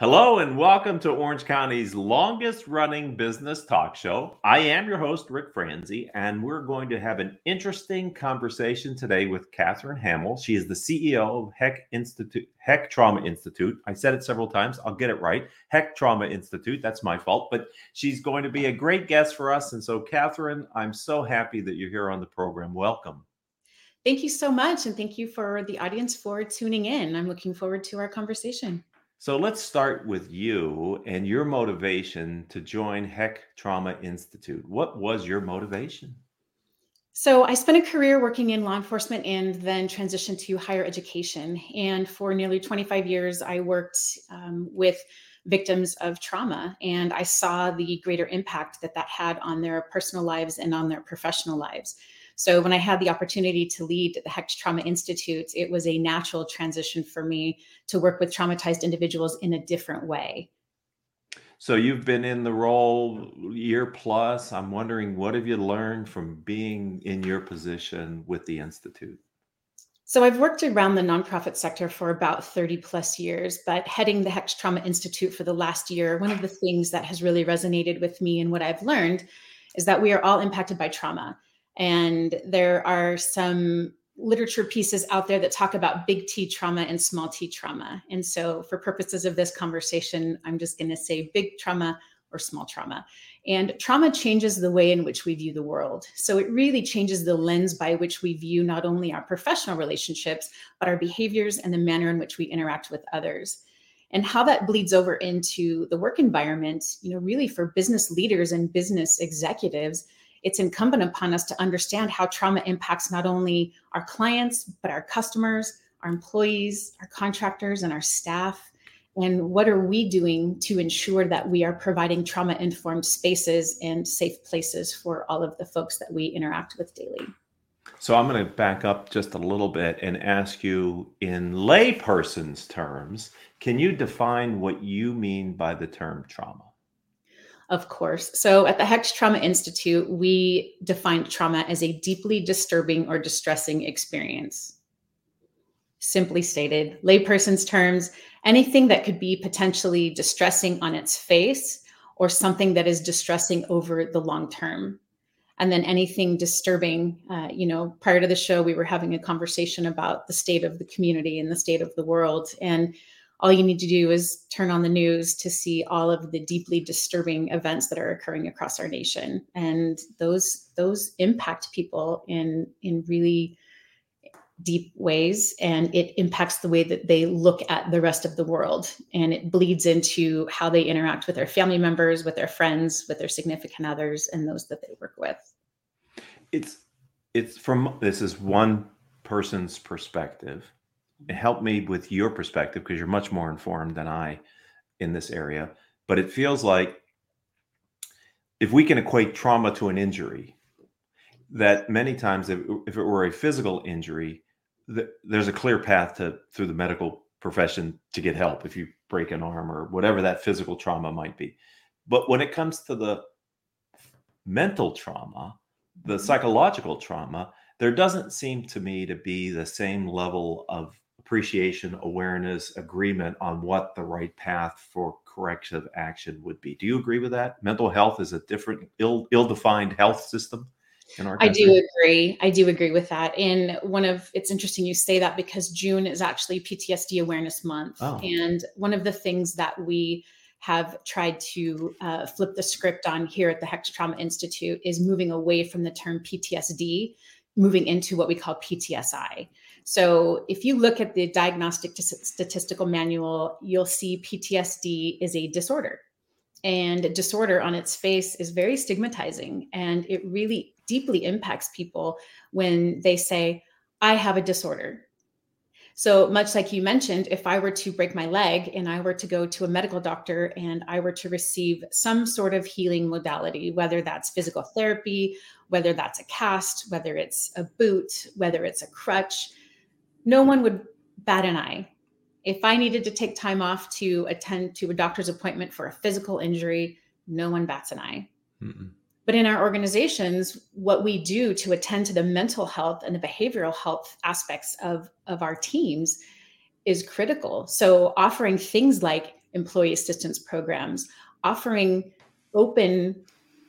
Hello and welcome to Orange County's longest running business talk show. I am your host, Rick Franzi, and we're going to have an interesting conversation today with Kathryn Hamel. She is the CEO of Hecht Institute, Hecht Trauma Institute. I said it several times. I'll get it right. Hecht Trauma Institute. That's my fault, but she's going to be a great guest for us. And so, Kathryn, I'm so happy that you're here on the program. Welcome. Thank you so much. And thank you for the audience for tuning in. I'm looking forward to our conversation. So let's start with you and your motivation to join Hecht Trauma Institute. What was your motivation? So, I spent a career working in law enforcement and then transitioned to higher education. And for nearly 25 years, I worked um, with victims of trauma and I saw the greater impact that that had on their personal lives and on their professional lives. So when I had the opportunity to lead the Hecht Trauma Institute, it was a natural transition for me to work with traumatized individuals in a different way. So you've been in the role year plus. I'm wondering what have you learned from being in your position with the institute? So I've worked around the nonprofit sector for about 30 plus years, but heading the Hecht Trauma Institute for the last year, one of the things that has really resonated with me and what I've learned is that we are all impacted by trauma. And there are some literature pieces out there that talk about big T trauma and small t trauma. And so, for purposes of this conversation, I'm just going to say big trauma or small trauma. And trauma changes the way in which we view the world. So it really changes the lens by which we view not only our professional relationships, but our behaviors and the manner in which we interact with others. And how that bleeds over into the work environment, you know, really for business leaders and business executives it's incumbent upon us to understand how trauma impacts not only our clients, but our customers, our employees, our contractors, and our staff. And what are we doing to ensure that we are providing trauma informed spaces and safe places for all of the folks that we interact with daily? So I'm going to back up just a little bit and ask you in layperson's terms, can you define what you mean by the term trauma? Of course. So at the Hecht Trauma Institute, we define trauma as a deeply disturbing or distressing experience. Simply stated, layperson's terms, anything that could be potentially distressing on its face or something that is distressing over the long term. And then anything disturbing, uh, you know, prior to the show, we were having a conversation about the state of the community and the state of the world. And all you need to do is turn on the news to see all of the deeply disturbing events that are occurring across our nation. And those those impact people in in really deep ways and it impacts the way that they look at the rest of the world. And it bleeds into how they interact with their family members with their friends with their significant others and those that they work with. It's it's from this is one person's perspective help me with your perspective because you're much more informed than I in this area. But it feels like if we can equate trauma to an injury, that many times, if, if it were a physical injury, the, there's a clear path to through the medical profession to get help if you break an arm or whatever that physical trauma might be. But when it comes to the mental trauma, the psychological trauma, there doesn't seem to me to be the same level of appreciation, awareness, agreement on what the right path for corrective action would be. Do you agree with that? Mental health is a different, ill ill-defined health system in our country. I do agree. I do agree with that. And one of it's interesting you say that because June is actually PTSD Awareness Month, oh. and one of the things that we have tried to uh, flip the script on here at the Hecht Trauma Institute is moving away from the term PTSD, moving into what we call PTSI. So if you look at the Diagnostic Statistical Manual, you'll see PTSD is a disorder. And disorder on its face is very stigmatizing. And it really deeply impacts people when they say, I have a disorder. So, much like you mentioned, if I were to break my leg and I were to go to a medical doctor and I were to receive some sort of healing modality, whether that's physical therapy, whether that's a cast, whether it's a boot, whether it's a crutch, no one would bat an eye If I needed to take time off to attend to a doctor's appointment for a physical injury, no one bats an eye. Mm-mm. But in our organizations, what we do to attend to the mental health and the behavioral health aspects of, of our teams is critical. So, offering things like employee assistance programs, offering open,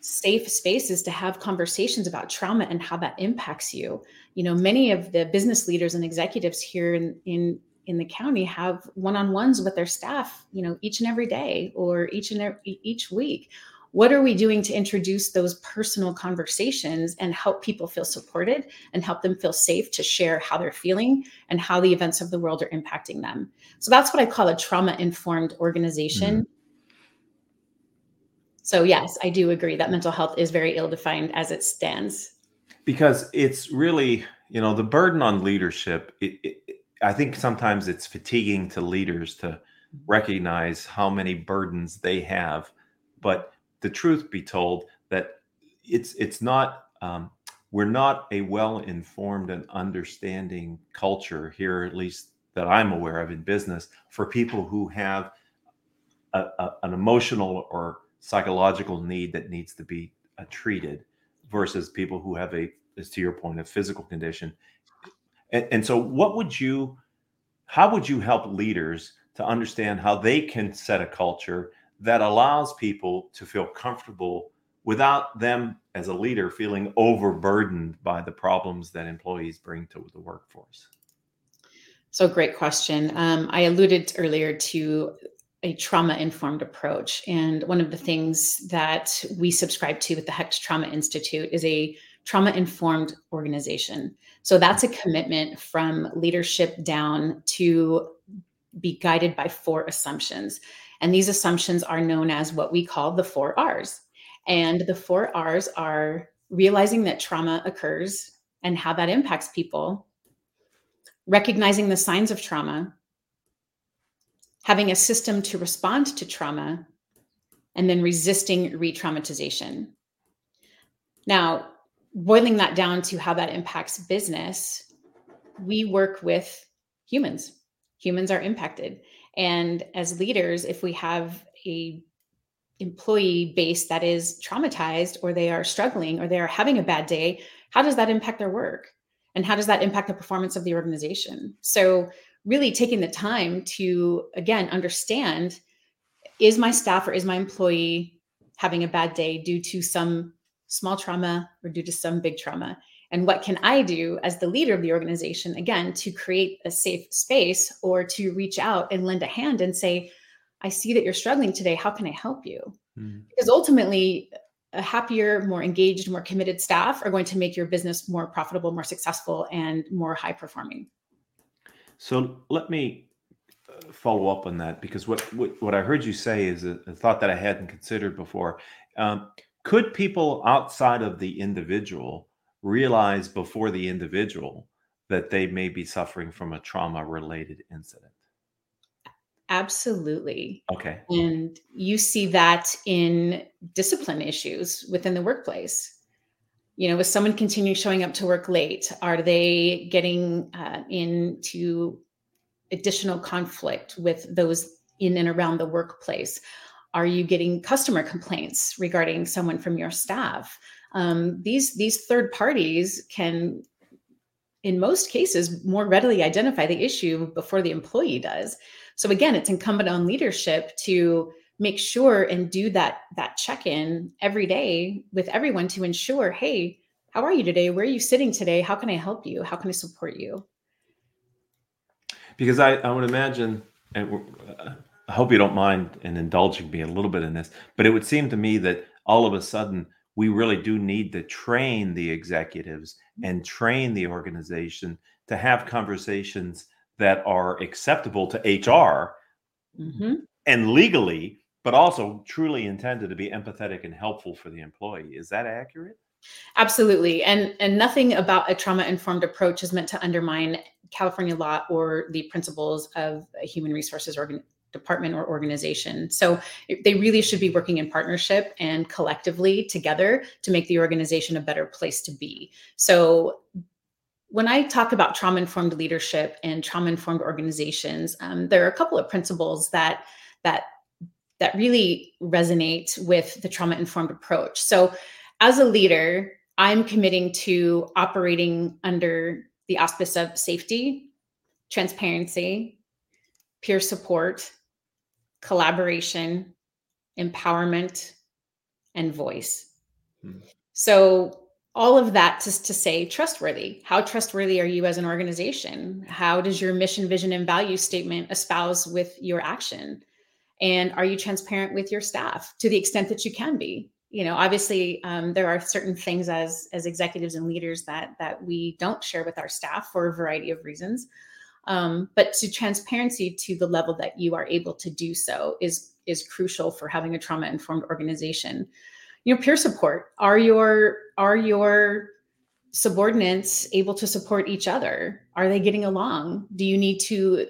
safe spaces to have conversations about trauma and how that impacts you. You know, many of the business leaders and executives here in, in in the county have one-on-ones with their staff you know each and every day or each and every, each week what are we doing to introduce those personal conversations and help people feel supported and help them feel safe to share how they're feeling and how the events of the world are impacting them so that's what i call a trauma informed organization mm-hmm. So yes i do agree that mental health is very ill defined as it stands. Because it's really you know the burden on leadership it, it, i think sometimes it's fatiguing to leaders to recognize how many burdens they have. But the truth be told that it's it's not um, we're not a well informed and understanding culture here at least that i'm aware of in business for people who have a, a, an emotional or psychological need that needs to be uh, treated versus people who have a as to your point a physical condition and, and so what would you how would you help leaders to understand how they can set a culture that allows people to feel comfortable without them as a leader feeling overburdened by the problems that employees bring to the workforce? So, great question. Um, I alluded earlier to a trauma informed approach. And one of the things that we subscribe to with the Hecht Trauma Institute is a trauma informed organization. So, that's a commitment from leadership down to be guided by four assumptions. And these assumptions are known as what we call the four R's. And the four R's are realizing that trauma occurs and how that impacts people, recognizing the signs of trauma, having a system to respond to trauma, and then resisting re traumatization. Now, boiling that down to how that impacts business, we work with humans. Humans are impacted. And as leaders, if we have a employee base that is traumatized or they are struggling or they are having a bad day, how does that impact their work? And how does that impact the performance of the organization? So, really taking the time to, again, understand is my staff or is my employee having a bad day due to some small trauma or due to some big trauma? and what can i do as the leader of the organization again to create a safe space or to reach out and lend a hand and say i see that you're struggling today how can i help you mm. because ultimately a happier more engaged more committed staff are going to make your business more profitable more successful and more high performing so let me uh, follow up on that because what what, what i heard you say is a, a, thought that i hadn't considered before um, could people outside of the individual realize before the individual that they may be suffering from a trauma related incident? Absolutely. Okay. And you see that in discipline issues within the workplace. You know, is someone continue showing up to work late? Are they getting uh, into additional conflict with those in and around the workplace? Are you getting customer complaints regarding someone from your staff? um, these these third parties can in most cases more readily identify the issue before the employee does so again it's incumbent on leadership to make sure and do that that check-in every day with everyone to ensure hey how are you today? Where are you sitting today? How can i help you? How can i support you? Because i, I would imagine and i hope you don't mind and indulging me a little bit in this but it would seem to me that all of a sudden we really do need to train the executives and train the organization to have conversations that are acceptable to HR mm-hmm. and legally, but also truly intended to be empathetic and helpful for the employee. Is that accurate? Absolutely. And and nothing about a trauma informed approach is meant to undermine California law or the principles of a human resources organ- department or organization. So they really should be working in partnership and collectively together to make the organization a better place to be. So when I talk about trauma informed leadership and trauma informed organizations, um, there are a couple of principles that that that really resonate with the trauma informed approach. So, as a leader, I'm committing to operating under the auspice of safety, transparency, peer support, collaboration, empowerment, and voice. Hmm. So, all of that just to say trustworthy. How trustworthy are you as an organization? How does your mission, vision, and value statement espouse with your action? And are you transparent with your staff to the extent that you can be? You know, obviously, um, there are certain things as as executives and leaders that that we don't share with our staff for a variety of reasons. Um, but to transparency to the level that you are able to do so is is crucial for having a trauma informed organization you know peer support are your are your subordinates able to support each other are they getting along do you need to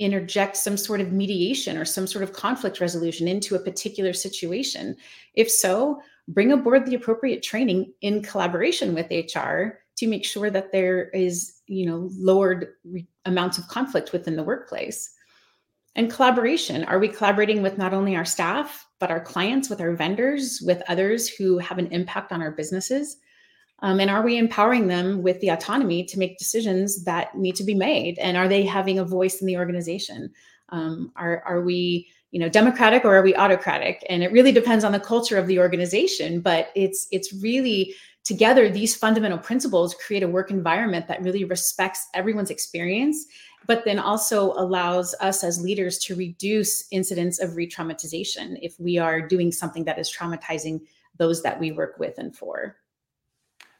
interject some sort of mediation or some sort of conflict resolution into a particular situation. If so bring aboard the appropriate training in collaboration with hr to make sure that there is you know lowered re- amounts of conflict within the workplace. And collaboration are we collaborating with not only our staff but our clients with our vendors with others who have an impact on our businesses um, and are we empowering them with the autonomy to make decisions that need to be made? And are they having a voice in the organization? Um, are, are we you know democratic or are we autocratic? And it really depends on the culture of the organization but it's it's really together these fundamental principles create a work environment that really respects everyone's experience but then also allows us as leaders to reduce incidents of re-traumatization if we are doing something that is traumatizing those that we work with and for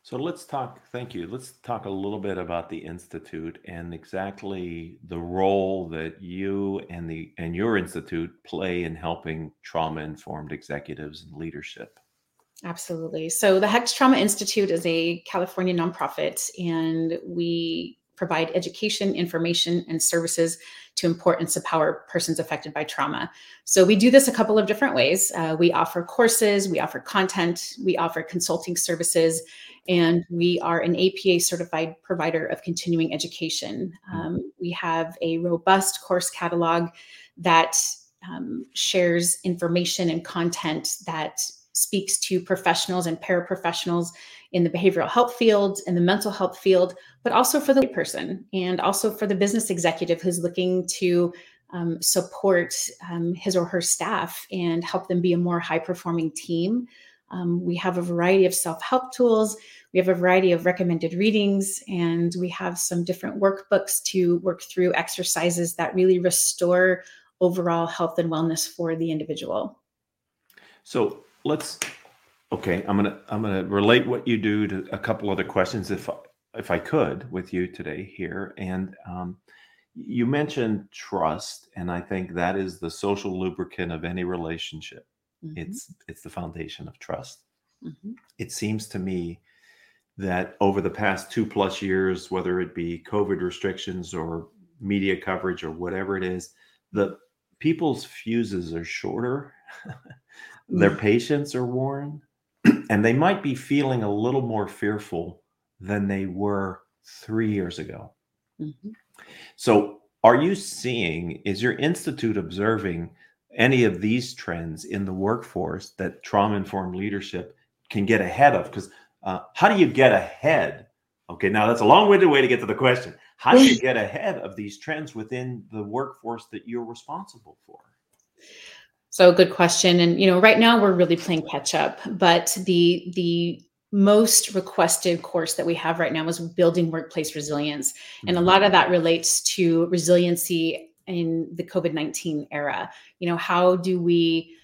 so let's talk thank you let's talk a little bit about the institute and exactly the role that you and the and your institute play in helping trauma informed executives and leadership Absolutely. So the Hecht Trauma Institute is a California nonprofit, and we provide education, information, and services to support and empower persons affected by trauma. So we do this a couple of different ways. Uh, we offer courses, we offer content, we offer consulting services, and we are an APA certified provider of continuing education. Um, we have a robust course catalog that um, shares information and content that speaks to professionals and paraprofessionals in the behavioral health field, in the mental health field, but also for the person and also for the business executive who's looking to um, support um, his or her staff and help them be a more high performing team. Um, we have a variety of self help tools. We have a variety of recommended readings, and we have some different workbooks to work through exercises that really restore overall health and wellness for the individual. So, let's okay i'm gonna i'm gonna relate what you do to a couple other questions if if i could with you today here and um, you mentioned trust and i think that is the social lubricant of any relationship mm-hmm. it's it's the foundation of trust mm-hmm. it seems to me that over the past two plus years whether it be covid restrictions or media coverage or whatever it is the people's fuses are shorter their mm. patience are worn, and they might be feeling a little more fearful than they were three years ago. Mm-hmm. So, are you seeing, is your institute observing any of these trends in the workforce that trauma informed leadership can get ahead of? Because uh, how do you get ahead? Okay, now that's a long winded way to get to the question. How do you get ahead of these trends within the workforce that you're responsible for? So good question. And you know, right now we're really playing catch up, but the the most requested course that we have right now is building workplace resilience. And a mm-hmm. lot of that relates to resiliency in the COVID-19 era. You know, how do we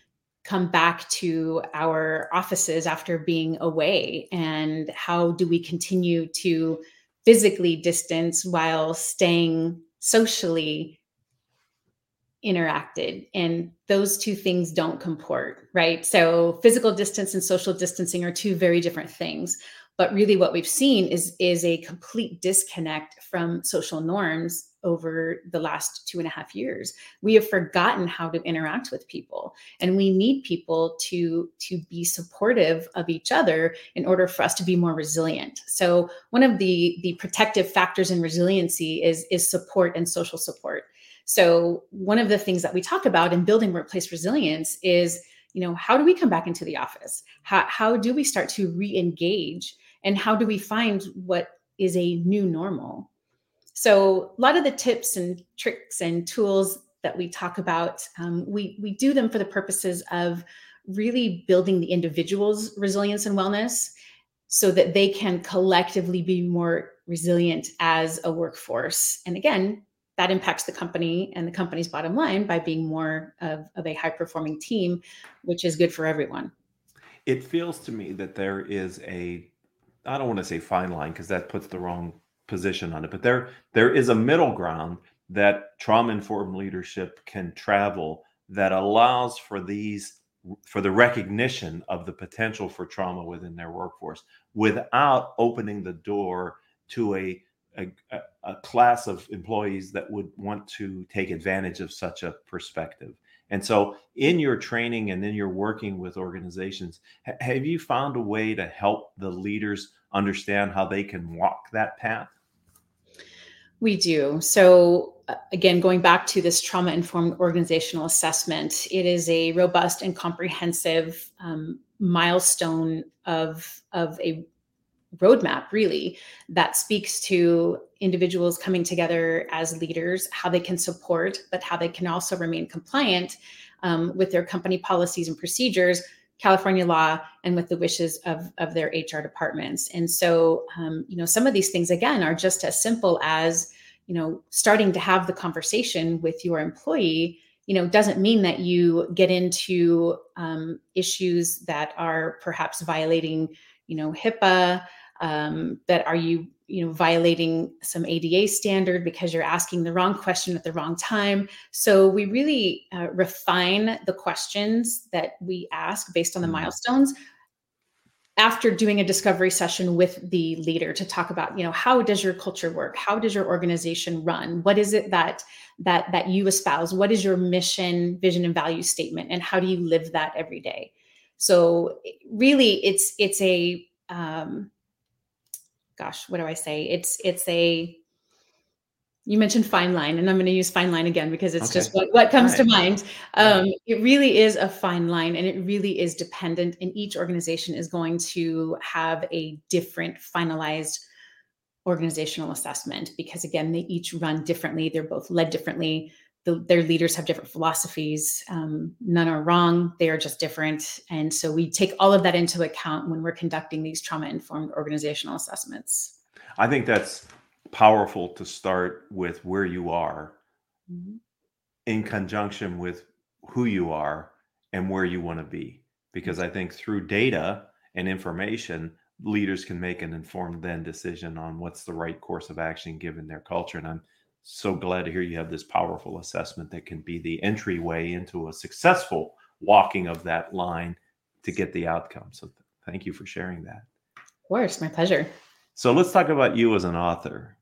come back to our offices after being away and how do we continue to physically distance while staying socially interacted and those two things don't comport right? So physical distance and social distancing are two very different things but really what we've seen is is a complete disconnect from social norms over the last two and a half years. We have forgotten how to interact with people and we need people to to be supportive of each other in order for us to be more resilient. So one of the the protective factors in resiliency is is support and social support so one of the things that we talk about in building workplace resilience is you know how do we come back into the office? How, how do we start to re-engage? And how do we find what is a new normal? So a lot of the tips and tricks and tools that we talk about um, we we do them for the purposes of really building the individual's resilience and wellness so that they can collectively be more resilient as a workforce. And again that impacts the company and the company's bottom line by being more of, of a high performing team, which is good for everyone. It feels to me that there is a, I don't want to say fine line because that puts the wrong position on it, but there there is a middle ground that trauma informed leadership can travel that allows for these for the recognition of the potential for trauma within their workforce without opening the door to a a, a, class of employees that would want to take advantage of such a perspective. And so, in your training and in your working with organizations, ha- have you found a way to help the leaders understand how they can walk that path? We do. So, uh, again, going back to this trauma informed organizational assessment, it is a robust and comprehensive um, milestone of, of a roadmap really that speaks to individuals coming together as leaders how they can support but how they can also remain compliant um, with their company policies and procedures california law and with the wishes of, of their hr departments. And so um, you know some of these things again are just as simple as you know starting to have the conversation with your employee you know doesn't mean that you get into um, issues that are perhaps violating you know hipaa um, that are you you know violating some ada standard because you're asking the wrong question at the wrong time? So we really uh, refine the questions that we ask based on the mm-hmm. milestones after doing a discovery session with the leader to talk about you know how does your culture work? How does your organization run? What is it that that that you espouse? What is your mission vision and value statement? And how do you live that every day so really it's it's a um, gosh, what do I say? It's it's a you mentioned fine line and i'm going to use fine line again because it's okay. just what, what comes right. to mind um, it really is a fine line and it really is dependent and each organization is going to have a different finalized organizational assessment because again they each run differently they're both led differently the, their leaders have different philosophies. Um, none are wrong they are just different. And so we take all of that into account when we're conducting these trauma informed organizational assessments. I think that's powerful to start with where you are mm-hmm. in conjunction with who you are and where you want to be. Because i think through data and information leaders can make an informed then decision on what's the right course of action given their culture. And i'm so glad to hear you have this powerful assessment that can be the entryway into a successful walking of that line to get the outcome. So th- thank you for sharing that. Of course, my pleasure. So let's talk about you as an author.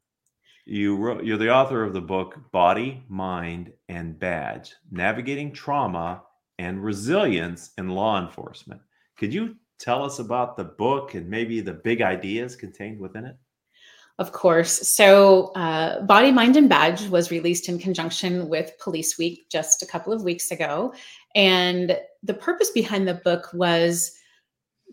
You wrote, you're the author of the book Body, Mind, and Badge: Navigating Trauma and Resilience in Law Enforcement. Could you tell us about the book and maybe the big ideas contained within it? Of course. So, uh, Body, Mind, and Badge was released in conjunction with Police Week just a couple of weeks ago. And the purpose behind the book was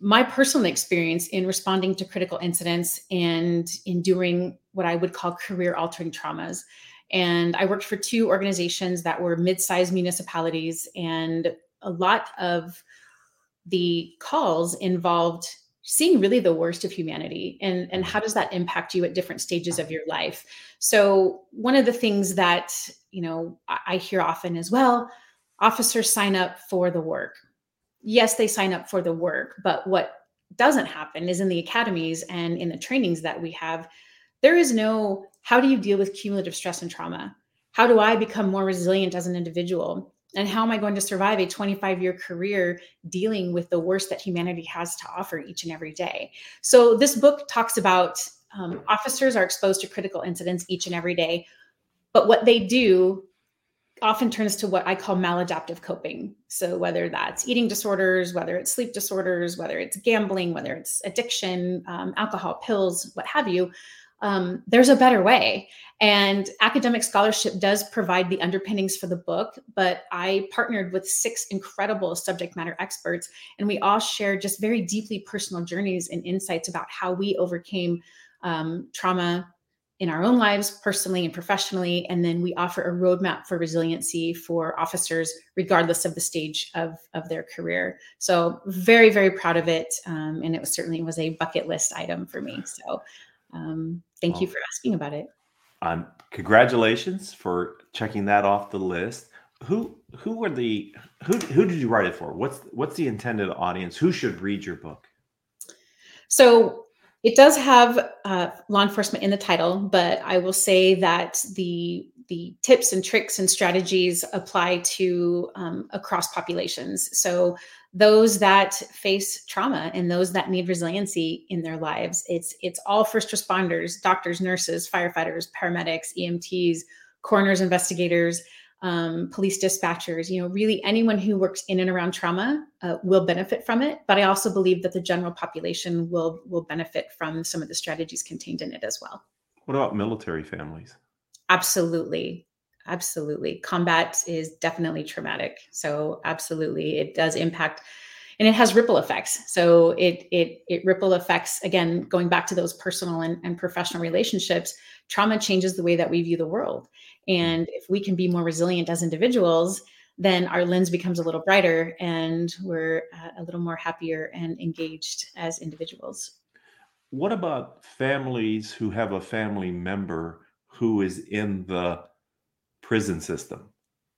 my personal experience in responding to critical incidents and enduring what I would call career altering traumas. And I worked for two organizations that were mid sized municipalities, and a lot of the calls involved seeing really the worst of humanity and and mm-hmm. how does that impact you at different stages of your life? So one of the things that you know i hear often as well officers sign up for the work. Yes they sign up for the work but what doesn't happen is in the academies and in the trainings that we have there is no how do you deal with cumulative stress and trauma? How do i become more resilient as an individual And how am I going to survive a 25 year career dealing with the worst that humanity has to offer each and every day? So, this book talks about um, officers are exposed to critical incidents each and every day, but what they do often turns to what I call maladaptive coping. So, whether that's eating disorders, whether it's sleep disorders, whether it's gambling, whether it's addiction, um, alcohol, pills, what have you, um, there's a better way. And academic scholarship does provide the underpinnings for the book, but I partnered with six incredible subject matter experts, and we all shared just very deeply personal journeys and insights about how we overcame um, trauma in our own lives, personally and professionally. And then we offer a roadmap for resiliency for officers, regardless of the stage of, of their career. So, very, very proud of it. Um, and it was certainly was a bucket list item for me. So, um, thank well, you for asking about it. Um, congratulations for checking that off the list. Who who were the who who did you write it for? What's what's the intended audience? Who should read your book? So it does have uh, law enforcement in the title, but I will say that the the tips and tricks and strategies apply to um, across populations. So those that face trauma and those that need resiliency in their lives, it's it's all first responders, doctors, nurses, firefighters, paramedics, EMTs, coroners, investigators um, police dispatchers, you know, really anyone who works in and around trauma uh, will benefit from it. But I also believe that the general population will will benefit from some of the strategies contained in it as well. What about military families? Absolutely. Absolutely. Combat is definitely traumatic. So absolutely it does impact and it has ripple effects. So it it it ripple effects again going back to those personal and, and professional relationships. Trauma changes the way that we view the world. And if we can be more resilient as individuals, then our lens becomes a little brighter and we're uh, a little more happier and engaged as individuals. What about families who have a family member who is in the prison system?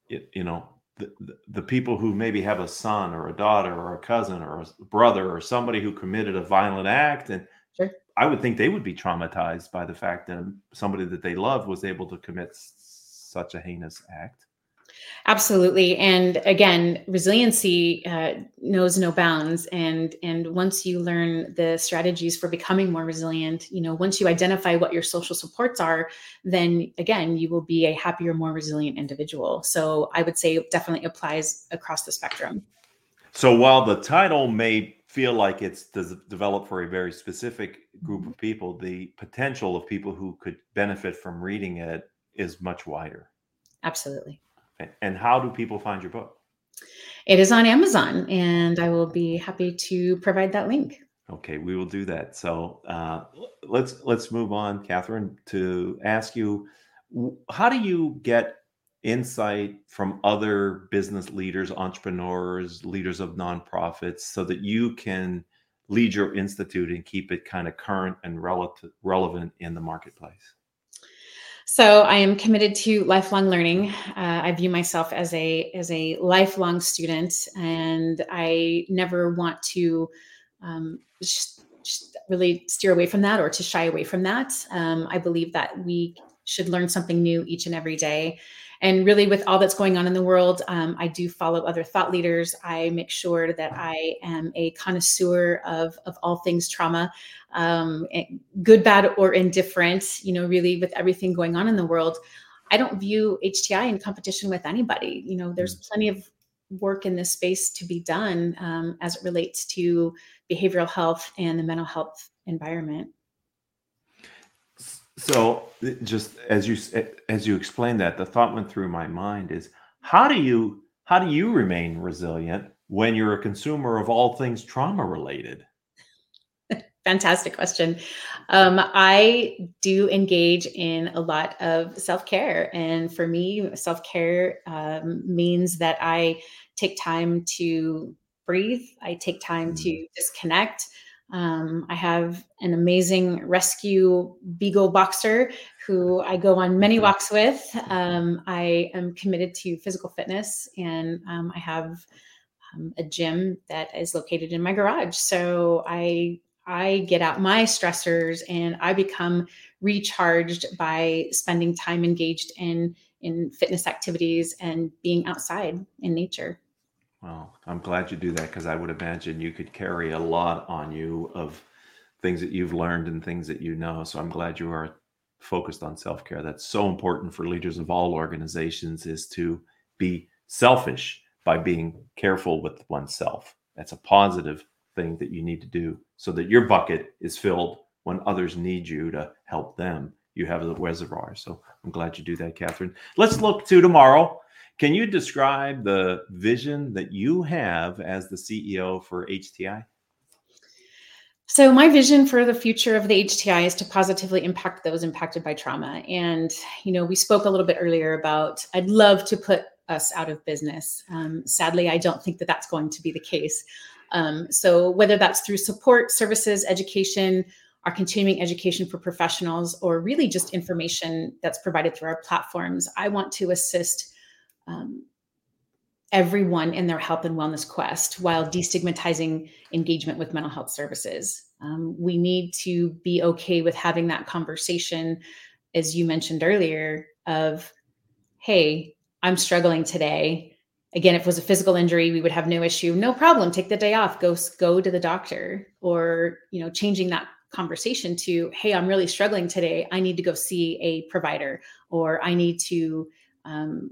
It, you know, the, the, people who maybe have a son or a daughter or a cousin or a brother or somebody who committed a violent act and sure. i would think they would be traumatized by the fact that somebody that they love was able to commit such a heinous act. Absolutely, and again, resiliency uh, knows no bounds. And and once you learn the strategies for becoming more resilient, you know, once you identify what your social supports are, then again, you will be a happier, more resilient individual. So I would say it definitely applies across the spectrum. So while the title may feel like it's developed for a very specific group of people, the potential of people who could benefit from reading it is much wider. Absolutely. And how do people find your book? It is on Amazon, and I will be happy to provide that link. Okay, we will do that. So uh, let's let's move on, Kathryn, to ask you, how do you get insight from other business leaders, entrepreneurs, leaders of nonprofits, so that you can lead your institute and keep it kind of current and relative, relevant in the marketplace? So I am committed to lifelong learning. Uh, I view myself as a as a lifelong student, and I never want to um, really steer away from that or to shy away from that. Um, I believe that we should learn something new each and every day, and really with all that's going on in the world um, i do follow other thought leaders. I make sure that i am a connoisseur of, of all things trauma um, good bad or indifferent you know really with everything going on in the world. I don't view hti in competition with anybody. You know there's mm. plenty of work in this space to be done um, as it relates to behavioral health and the mental health environment so just as you as you explained that, the thought went through my mind is how do you how do you remain resilient when you're a consumer of all things trauma related? Fantastic question. Um, I do engage in a lot of self care. And for me, self care um, means that I take time to breathe, I take time mm. to disconnect. Um, I have an amazing rescue beagle boxer who I go on many walks with. Um, I am committed to physical fitness and um, I have um, a gym that is located in my garage. So I I get out my stressors and I become recharged by spending time engaged in in fitness activities and being outside in nature. Well, I'm glad you do that because I would imagine you could carry a lot on you of things that you've learned and things that you know. So I'm glad you are focused on self-care. That's so important for leaders of all organizations is to be selfish by being careful with oneself. That's a positive thing that you need to do so that your bucket is filled when others need you to help them. You have the reservoir. So I'm glad you do that, Kathryn. Let's look to tomorrow. Can you describe the vision that you have as the CEO for HTI? So, my vision for the future of the HTI is to positively impact those impacted by trauma. And, you know, we spoke a little bit earlier about I'd love to put us out of business. Um, sadly, I don't think that that's going to be the case. Um, so, whether that's through support, services, education, our continuing education for professionals, or really just information that's provided through our platforms, I want to assist um, everyone in their health and wellness quest while destigmatizing engagement with mental health services. Um, we need to be okay with having that conversation, as you mentioned earlier, of, hey, I'm struggling today. Again, if it was a physical injury, we would have no issue. No problem. Take the day off. Go go to the doctor. Or you know, changing that conversation to, hey, I'm really struggling today. I need to go see a provider, or I need to um,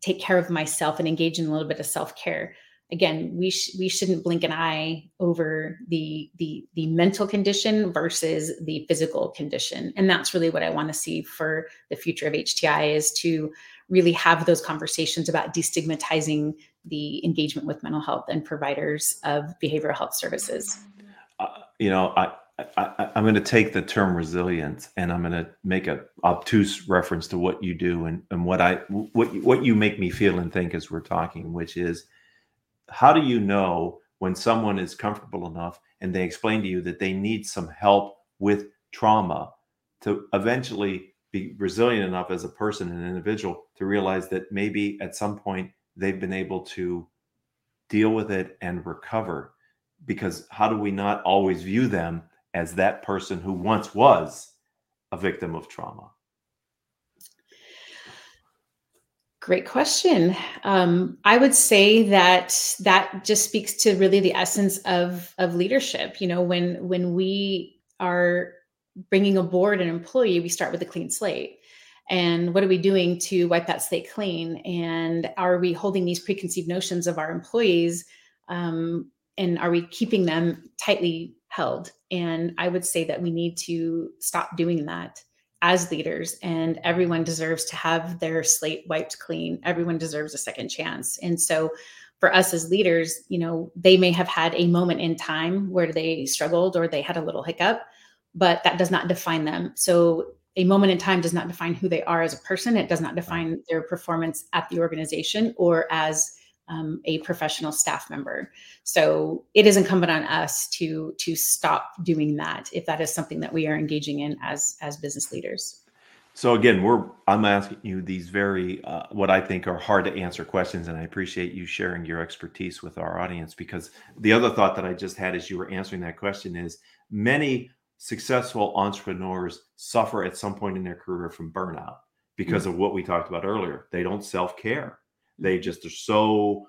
take care of myself and engage in a little bit of self-care. Again we sh- we shouldn't blink an eye over the the the mental condition versus the physical condition. And that's really what i want to see for the future of hti is to really have those conversations about destigmatizing the engagement with mental health and providers of behavioral health services. Uh, you know i I, am going to take the term resilience and I'm going to make a obtuse reference to what you do and, and what I what what you make me feel and think as we're talking, which is how do you know when someone is comfortable enough and they explain to you that they need some help with trauma to eventually be resilient enough as a person and an individual to realize that maybe at some point they've been able to deal with it and recover? Because how do we not always view them as that person who once was a victim of trauma? Great question. Um, I would say that that just speaks to really the essence of of leadership. You know, when when we are bringing aboard an employee, we start with a clean slate. And what are we doing to wipe that slate clean? And are we holding these preconceived notions of our employees? Um, and are we keeping them tightly held. And I would say that we need to stop doing that as leaders, and everyone deserves to have their slate wiped clean. Everyone deserves a second chance. And so, for us as leaders, you know, they may have had a moment in time where they struggled or they had a little hiccup, but that does not define them. So, a moment in time does not define who they are as a person. It does not define their performance at the organization or as um, a professional staff member. So it is incumbent on us to to stop doing that if that is something that we are engaging in as as business leaders. So again, we're I'm asking you these very uh, what I think are hard to answer questions, and I appreciate you sharing your expertise with our audience. Because the other thought that I just had as you were answering that question is many successful entrepreneurs suffer at some point in their career from burnout because mm-hmm. of what we talked about earlier. They don't self care they just are so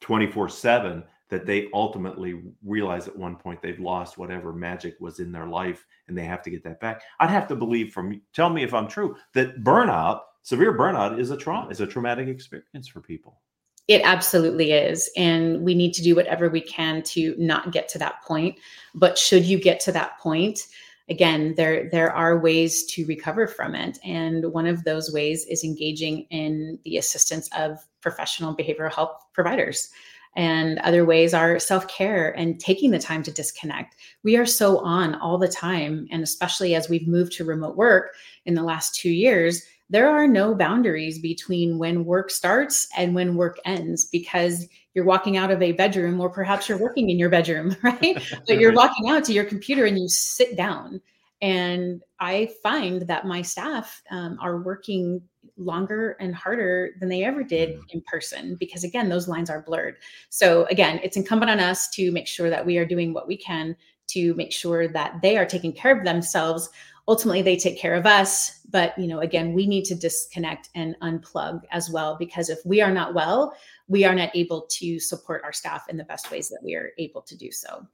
24 7 that they ultimately realize at one point they've lost whatever magic was in their life and they have to get that back. I'd have to believe from tell me if I'm true that burnout, severe burnout is a trauma, is a traumatic experience for people. It absolutely is. And we need to do whatever we can to not get to that point. But should you get to that point, again there there are ways to recover from it. And one of those ways is engaging in the assistance of professional behavioral health providers. And other ways are self-care and taking the time to disconnect. We are so on all the time. And especially as we've moved to remote work in the last 2 years there are no boundaries between when work starts and when work ends because you're walking out of a bedroom or perhaps you're working in your bedroom right? But you're walking out to your computer and you sit down. And i find that my staff um, are working longer and harder than they ever did mm. in person because again those lines are blurred. So again it's incumbent on us to make sure that we are doing what we can to make sure that they are taking care of themselves ultimately they take care of us but you know again we need to disconnect and unplug as well because if we are not well we are not able to support our staff in the best ways that we are able to do so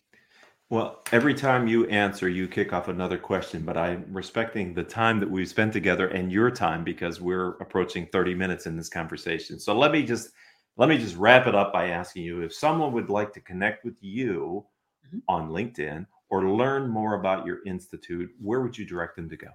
well every time you answer you kick off another question but i'm respecting the time that we've spent together and your time because we're approaching 30 minutes in this conversation so let me just let me just wrap it up by asking you if someone would like to connect with you mm-hmm. on linkedin or learn more about your institute, where would you direct them to go?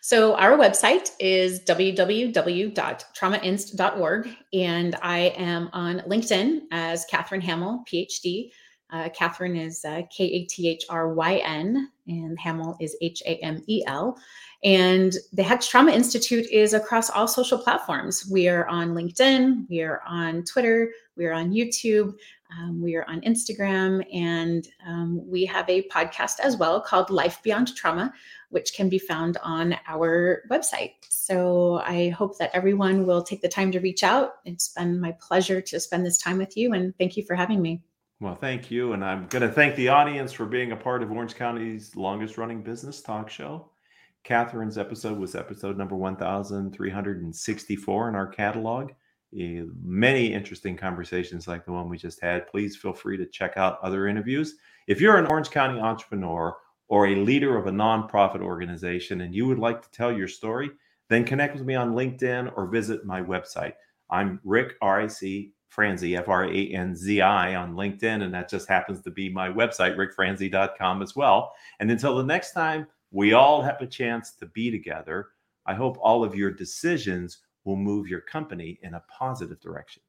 So, our website is www.traumainst.org, and I am on LinkedIn as Kathryn Hamel, PhD. Uh, Kathryn is uh, K A T H R Y N, and Hamel is H A M E L. And the Hecht Trauma Institute is across all social platforms. We are on LinkedIn, we are on Twitter, we are on YouTube. Um, we are on Instagram and um, we have a podcast as well called Life Beyond Trauma, which can be found on our website. So I hope that everyone will take the time to reach out. It's been my pleasure to spend this time with you and thank you for having me. Well, thank you. And I'm going to thank the audience for being a part of Orange County's longest running business talk show. Kathryn's episode was episode number 1364 in our catalog Eh, many interesting conversations like the one we just had. Please feel free to check out other interviews. If you're an Orange County entrepreneur or a leader of a nonprofit organization and you would like to tell your story, then connect with me on LinkedIn or visit my website. I'm Rick R-I-C Franzi, F-R-A-N-Z-I on LinkedIn, and that just happens to be my website, rickfranzi.com as well. And until the next time we all have a chance to be together, I hope all of your decisions will move your company in a positive direction.